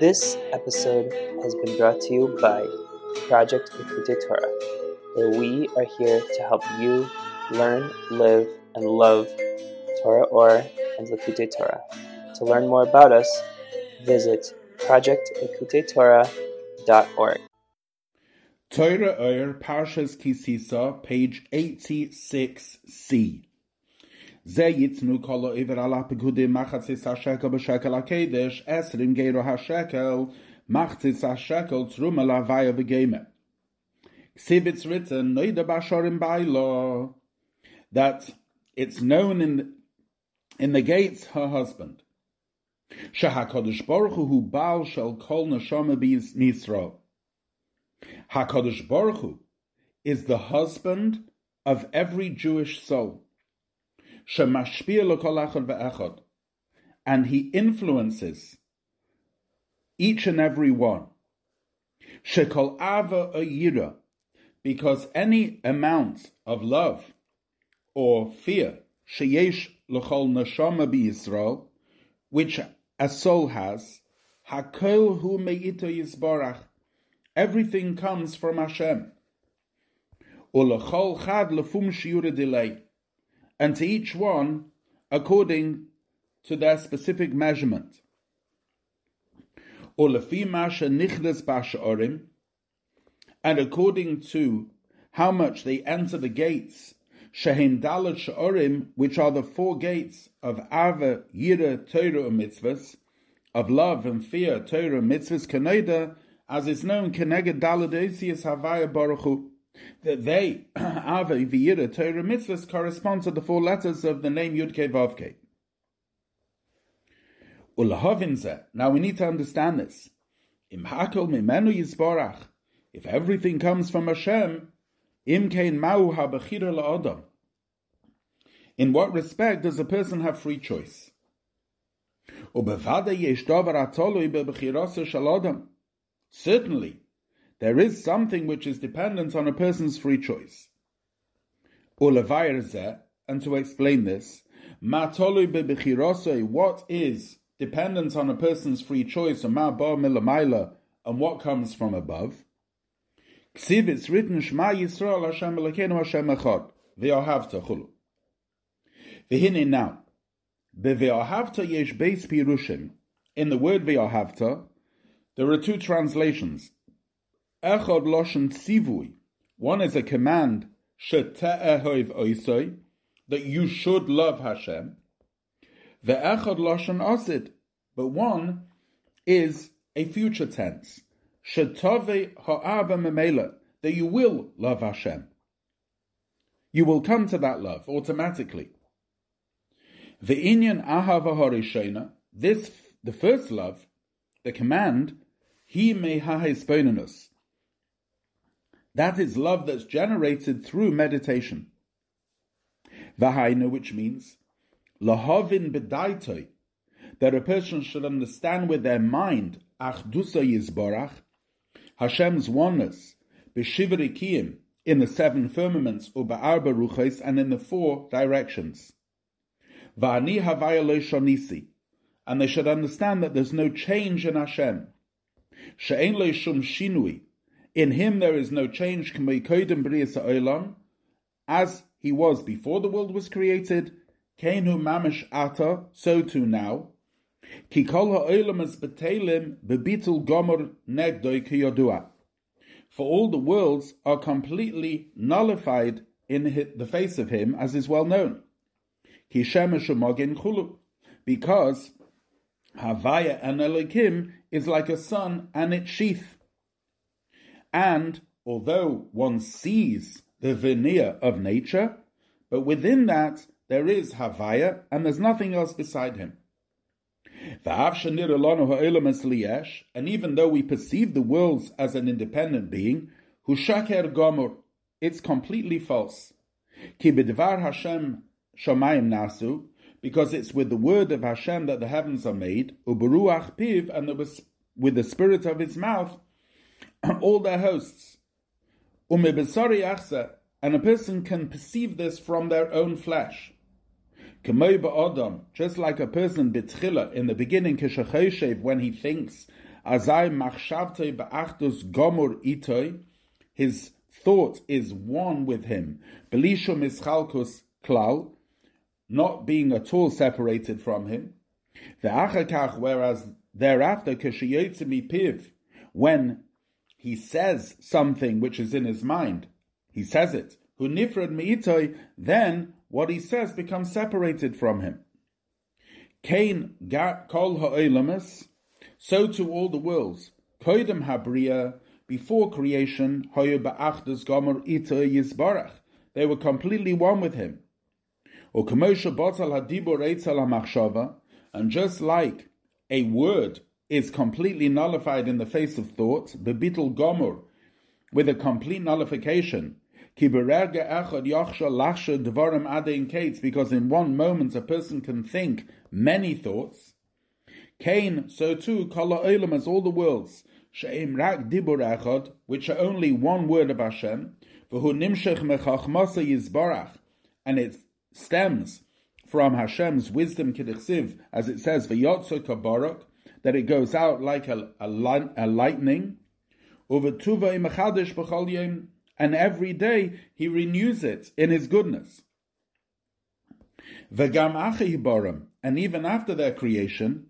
This episode has been brought to you by Project Likkutei Torah, where we are here to help you learn, live, and love Torah Ohr and Likkutei Torah. To learn more about us, visit projectlikkuteitorah.org. Torah Ohr, Parshas Ki-Sisa, page 86c. Ze yitznu kol over ala pigude machatzis ha-shekel b'shekel ha-kedesh, esrim gero ha-shekel, machtzis ha-shekel tzrum ala vaya. Ksiv it's written, noida basharim bailo, that it's known in, in the gates her husband. Shehakodesh Baruch Hu Baal Shel Kol Neshama Yisrael. Hakadosh Baruch Hu is the husband of every Jewish soul. And he influences each and every one. Ayira, because any amount of love or fear, which a soul has, hu everything comes from Hashem. Ulachol chad lefum shiura delay and to each one according to their specific measurement. And according to how much they enter the gates, which are the four gates of Ava, Yira, Torah, and Mitzvahs, of love and fear, Torah, Mitzvahs, Kaneda, as is known, Keneged Dalet Havaya Baruch Hu that they, Ava, V'yira, Torah, Mitzvahs, correspond to the four letters of the name Yud Ke Vav Ke. Now we need to understand this. Im mimenu yisborach. If everything comes from Hashem, im kein mau habechira la'adam. In what respect does a person have free choice? Certainly, there is something which is dependent on a person's free choice. And to explain this, what is dependent on a person's free choice, and what comes from above? It's written, Shema Yisrael Hashem Elokeinu Hashem Echad, Ve'ahavta chulu. V'hine now, Be've'ahavta yesh beis pirushim. In the word Ve'ahavta, there are two translations. Echad loshen sivui. One is a command shete'ehov oisoi that you should love Hashem. The echad loshen osid, but one is a future tense memela that you will love Hashem. You will come to that love automatically. The inyan ahava harishena, this the first love, the command, he may hahisponenus that is love that's generated through meditation. Vahaina, which means lahavin bedaitoi, that a person should understand with their mind achdusa yizborach, Hashem's oneness, b'shivri in the seven firmaments, or ba'arba ruches, and in the four directions. Va'ani havaya shonisi, and they should understand that there's no change in Hashem. She'en shum shinui, in him there is no change, as he was before the world was created, Kenu mamish ata, so too now. Ki kol ha'olam es betelim bebitul gomor negdoi kiyodua. For all the worlds are completely nullified in the face of him, as is well known. Ki shemesh. Because Havaya and Elohim is like a sun and its sheath. And although one sees the veneer of nature, but within that there is Havaya and there's nothing else beside him. And even though we perceive the worlds as an independent being, Hushaker Gomor, it's completely false. Hashem Shamayim Nasu, because it's with the word of Hashem that the heavens are made, Uberuach Piv, and with the spirit of his mouth all their hosts. Umm and a person can perceive this from their own flesh. Just like a person betchila in the beginning, when he thinks itoi, his thought is one with him. Belisho mischalkus klal, not being at all separated from him. The achakach, whereas thereafter, kishiyotzi piv, when he says something which is in his mind, he says it. Hu nifrad mi'itoi, then what he says becomes separated from him. Kain kol ha'olamas, so to all the worlds. Koidem habriya, before creation, hoyu ba'achdas gomer ita yisbarach. They were completely one with him. O kamosha botal hadibor eitzel ha'machshava, and just like a word is completely nullified in the face of thought, bebitul gomer, with a complete nullification, because in one moment a person can think many thoughts. Cain, so too, kala olam as all the worlds, she'im rak dibur echad, which are only one word of Hashem, v'hu nimshech mechachmasa yizbarach, and it stems from Hashem's wisdom kedichsiv, as it says, v'yotzo kabarak, that it goes out like a, a, a lightning, and every day he renews it in his goodness. And even after their creation,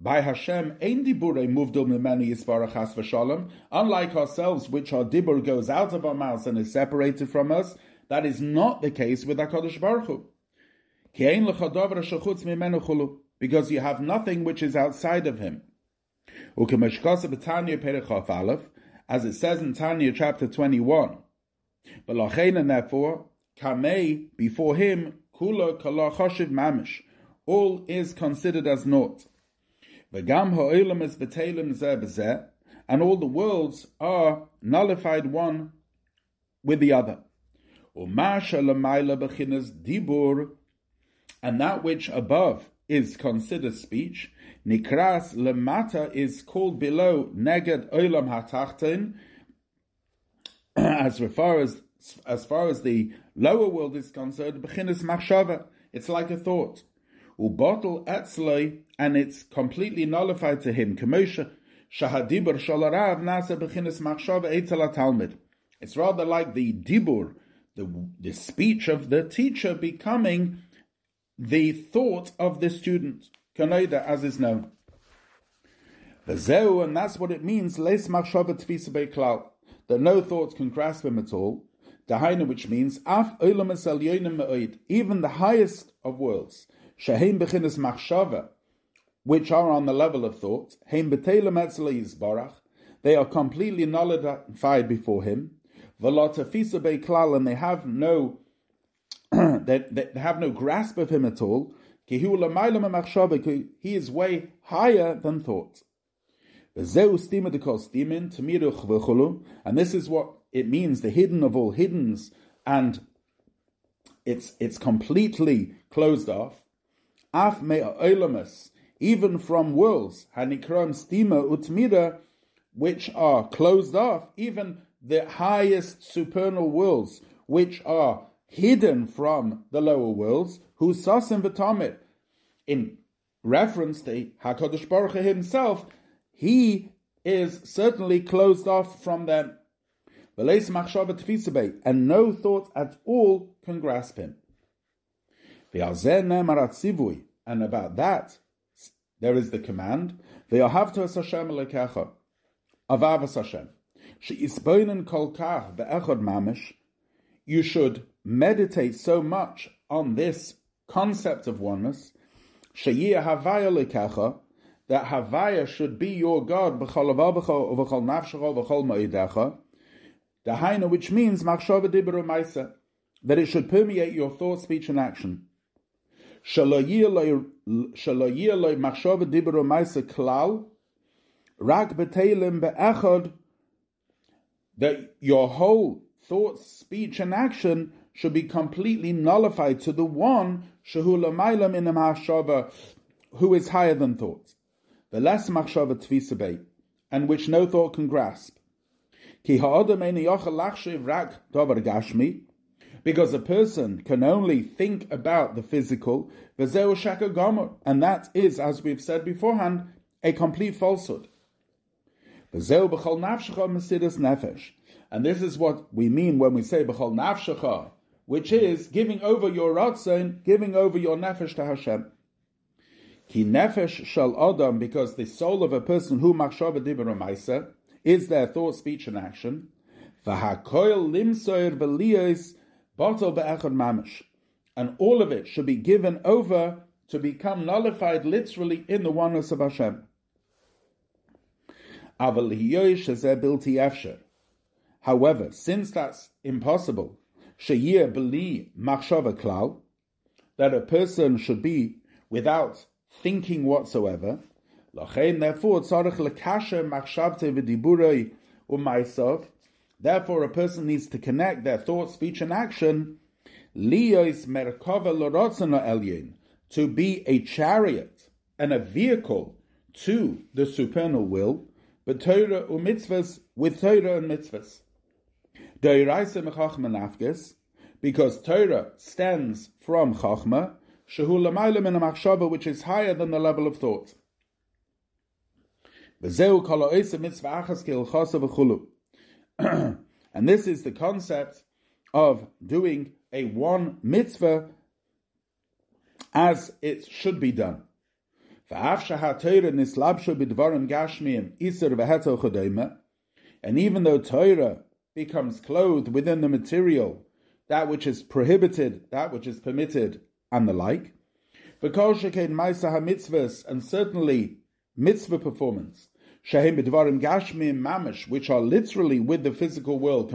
by Hashem, ein dibure muvdil mimeni yisbarach has unlike ourselves, which our dibur goes out of our mouths and is separated from us, that is not the case with HaKadosh Baruch Hu. Because you have nothing which is outside of him as it says in Tanya chapter 21. But and therefore, kamei, before him, kula kala mamish, all is considered as naught. V'gam ha'olam is betelim zeh and all the worlds are nullified one with the other. dibur, and that which above is considered speech, Nikras lemata is called below neged olam hatachtin. As far as as far as the lower world is concerned, bechinas machshava. It's like a thought. Ubotel etzloi, and it's completely nullified to him. Kamosha shahadibur shalarav nasa bechinas machshava etzel talmud. It's rather like the dibur, the the speech of the teacher becoming the thought of the student. Kanoida, as is known. Zeu, and that's what it means, les machshavet tvisa that no thoughts can grasp him at all. Dahaina, which means, af me'oid, even the highest of worlds, shehem bechinas machshava, which are on the level of thought, heim yizbarach, they are completely nullified before him, v'lotafisa beklal, and they have no, they, they have no grasp of him at all, he is way higher than thought. And this is what it means, the hidden of all hiddens, and it's it's completely closed off. Af even from worlds, hanikram stima utmira, which are closed off, even the highest supernal worlds, which are hidden from the lower worlds, who sasim v'tamit. In reference to Hakadosh Baruch Hu himself, he is certainly closed off from them. And no thought at all can grasp him. And about that, there is the command, you should meditate so much on this concept of oneness, that Havaya should be your God, which means that it should permeate your thought, speech, and action. That your whole thought, speech, and action should be completely nullified to the one shehu in machshava, who is higher than thought, the less machshava tvisabei, and which no thought can grasp. Ki rak gashmi, because a person can only think about the physical, and that is, as we've said beforehand, a complete falsehood. And this is what we mean when we say b'chol nafshecha, which is giving over your ratzon, giving over your nefesh to Hashem. Ki nefesh shall adam, because the soul of a person who machshava dibra is their thought, speech, and action. V'hakoil limsoir v'liyos batal be'echad mamish. And all of it should be given over to become nullified literally in the oneness of Hashem. However, since that's impossible, that a person should be without thinking whatsoever, therefore Therefore, a person needs to connect their thought, speech, and action. To be a chariot and a vehicle to the supernal will, but Torah umitzvahs with Torah and mitzvahs. Because Torah stands from Chachma, shehu which is higher than the level of thought. and this is the concept of doing a one mitzvah as it should be done. And even though Torah becomes clothed within the material, that which is prohibited, that which is permitted, and the like, and certainly mitzvah performance, which are literally with the physical world,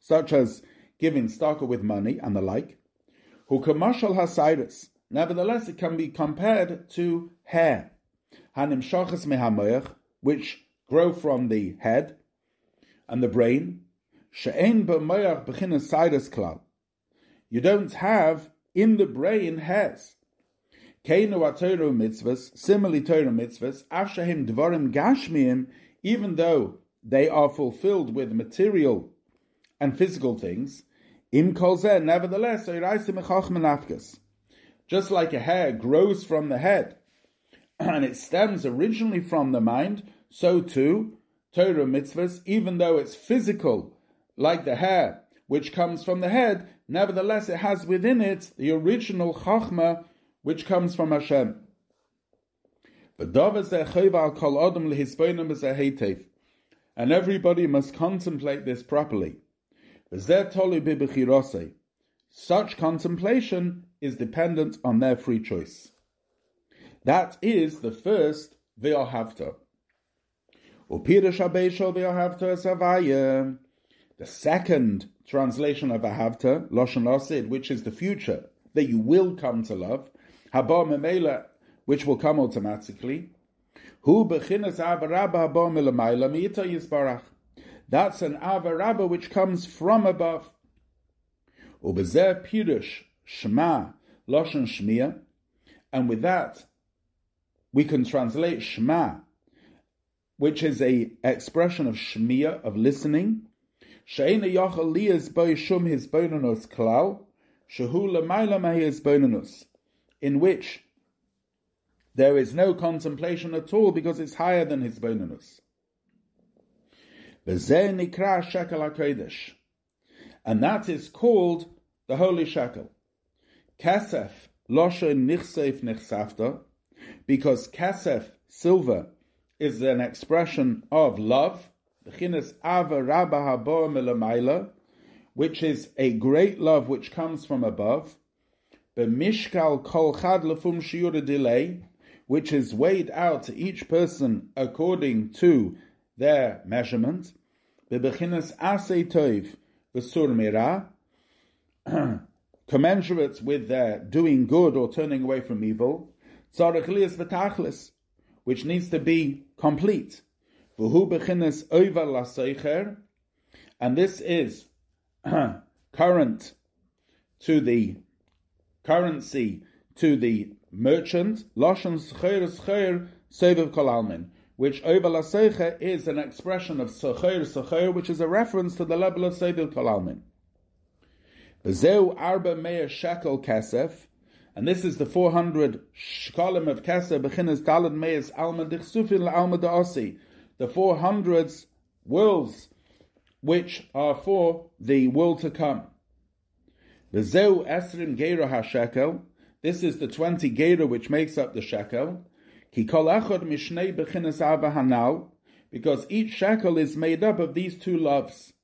such as giving staka with money and the like, who commercial hasiris. Nevertheless, it can be compared to hair, hanim shachas which grow from the head and the brain. She'en b'chinas sidus klal. You don't have in the brain hairs. Keinu mitzvahs, similarly Torah mitzvahs, ashahim dvarim gashmiim, even though they are fulfilled with material and physical things, Im kolzeh, nevertheless, just like a hair grows from the head and it stems originally from the mind, so too Torah mitzvahs, even though it's physical, like the hair which comes from the head, nevertheless it has within it the original chachma which comes from Hashem. And everybody must contemplate this properly. Such contemplation is dependent on their free choice. That is the first Ve'ahavta. The second translation of Ahavta, Loshan Lasid, which is the future, that you will come to love, Haba Memela, which will come automatically. Hu bechinas avarabba haba milamayla mi'ita yisbarach. That's an avarabba which comes from above. Ubezeh pirush shema loshen shmia, and with that we can translate shema, which is a expression of shmia of listening. Sheina yachal liyas boy shum his bonanus klal, shehu lemayla his bonanus, in which there is no contemplation at all because it's higher than his bonanus. And that is called the holy shekel. Kesef loshen nichsef nichsafta, because kesef, silver, is an expression of love, which is a great love which comes from above, which is weighed out to each person according to their measurement, toiv mira, commensurate with their doing good or turning away from evil, which needs to be complete. And this is current to the currency to the merchant, seviv kolalmin, which over Laseicha is an expression of Socher Socher, which is a reference to the level of Seidil Kalalmin. Zeu arba meir shekel kesef, And this is the 400 shkalim of Keser, Bechinas Dalad Meis, Alma Dichsufin, Alma Da'asi. The 400 worlds which are for the world to come. V'zeu esrim geira ha-shekel. This is the 20 geira which makes up the shekel. Ki kol echad mishnei bechinas ava hanal. Because each shekel is made up of these two loves.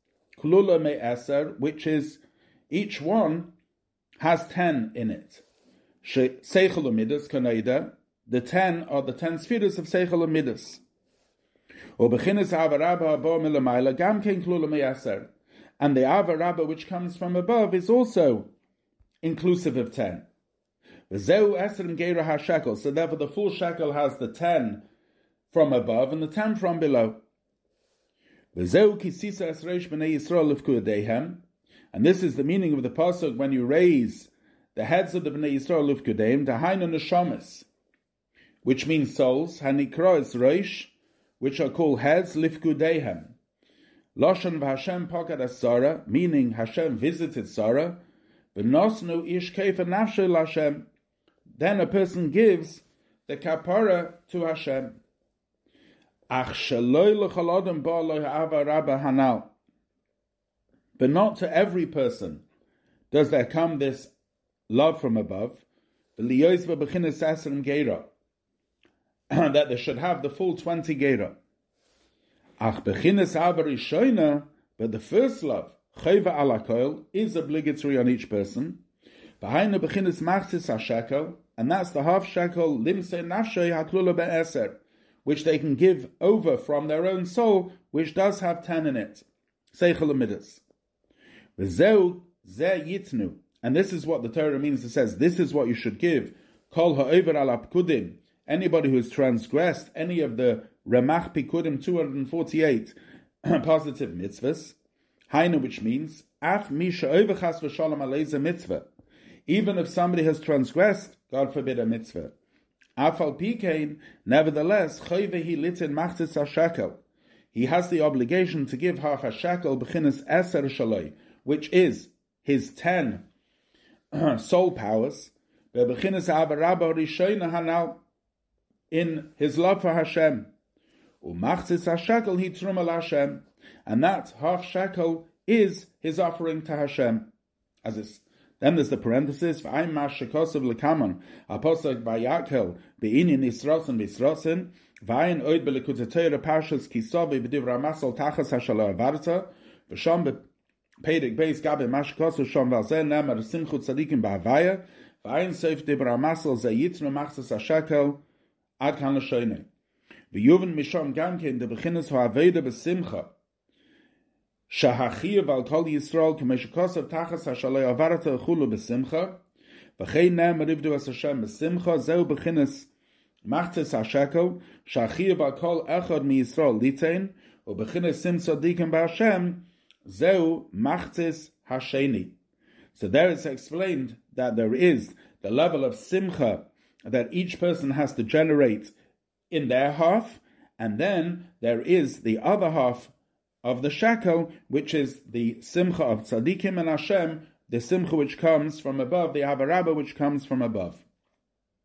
Klula me eser, which is, each one has 10 in it. Seichel Kanaida, the ten are the ten spheres of Seichel meyaser. And the avarabba which comes from above is also inclusive of ten. So therefore the full shekel has the ten from above and the ten from below. And this is the meaning of the pasuk when you raise the heads of the Bnei Yisrael Lufkudeim, Dahainu Neshamas, which means souls, Hanikrois Roish, which are called heads, Lifkudehem. Lashon v'Hashem Pakad Asara, meaning Hashem visited Sarah, V'nosnu ish kefa nafshe Lashem. Then a person gives the kapara to Hashem. Ach shaloi l'chalodem ba'aloi ha'ava rabba hanal. But not to every person does there come this love from above, that they should have the full 20 gera. Ach bechinas but the first love, chayva alakoil, is obligatory on each person. Behind the bechinas machsis hashekel, and that's the half shekel limse nafshay haklula be'eser, which they can give over from their own soul, which does have ten in it. Seichel amidas. V'zeu ze yitnu, and this is what the Torah means. It says, this is what you should give. Kol ha'over al apkudim. Anybody who has transgressed any of the Ramach Pikudim 248 positive mitzvahs, Haina, which means, Af misha overchas v'shalom aleza mitzvah. Even if somebody has transgressed, God forbid a mitzvah. Afal pikein, nevertheless, chayvehi litin machtis shekel. He has the obligation to give half a shekel b'chinas eser shaloi, which is his ten soul powers, in his love for Hashem. And that half shekel is his offering to Hashem. As it's, then there's the parenthesis, for I'm V'ayim mashakosov lekaman, apostle vayakel, be'inin isrosin v'isrosin, v'ayin oid belekutatayra parshas kisovi b'divra masal tachas hashalo avarta, v'sham Pedig base gab in mach kosu schon was sein name der sim ba sadik in bavaya de bramasel ze jetzt nur machst es a schakel ad kane scheine wir juven mich schon gang in de beginnes es war weder bis simcha shahachi va tal israel kemesh kosu tachas shalla ya varat khulu bis simcha ve kein name rivdu as sham bis simcha ze u beginn es macht es a schakel shahachi va kol achod mi israel litzen u beginnes sim sadik ba sham Zeu machtis hasheni. So there is explained that there is the level of simcha that each person has to generate in their half, and then there is the other half of the shekel, which is the simcha of tzaddikim and Hashem, the simcha which comes from above, the avarabba which comes from above.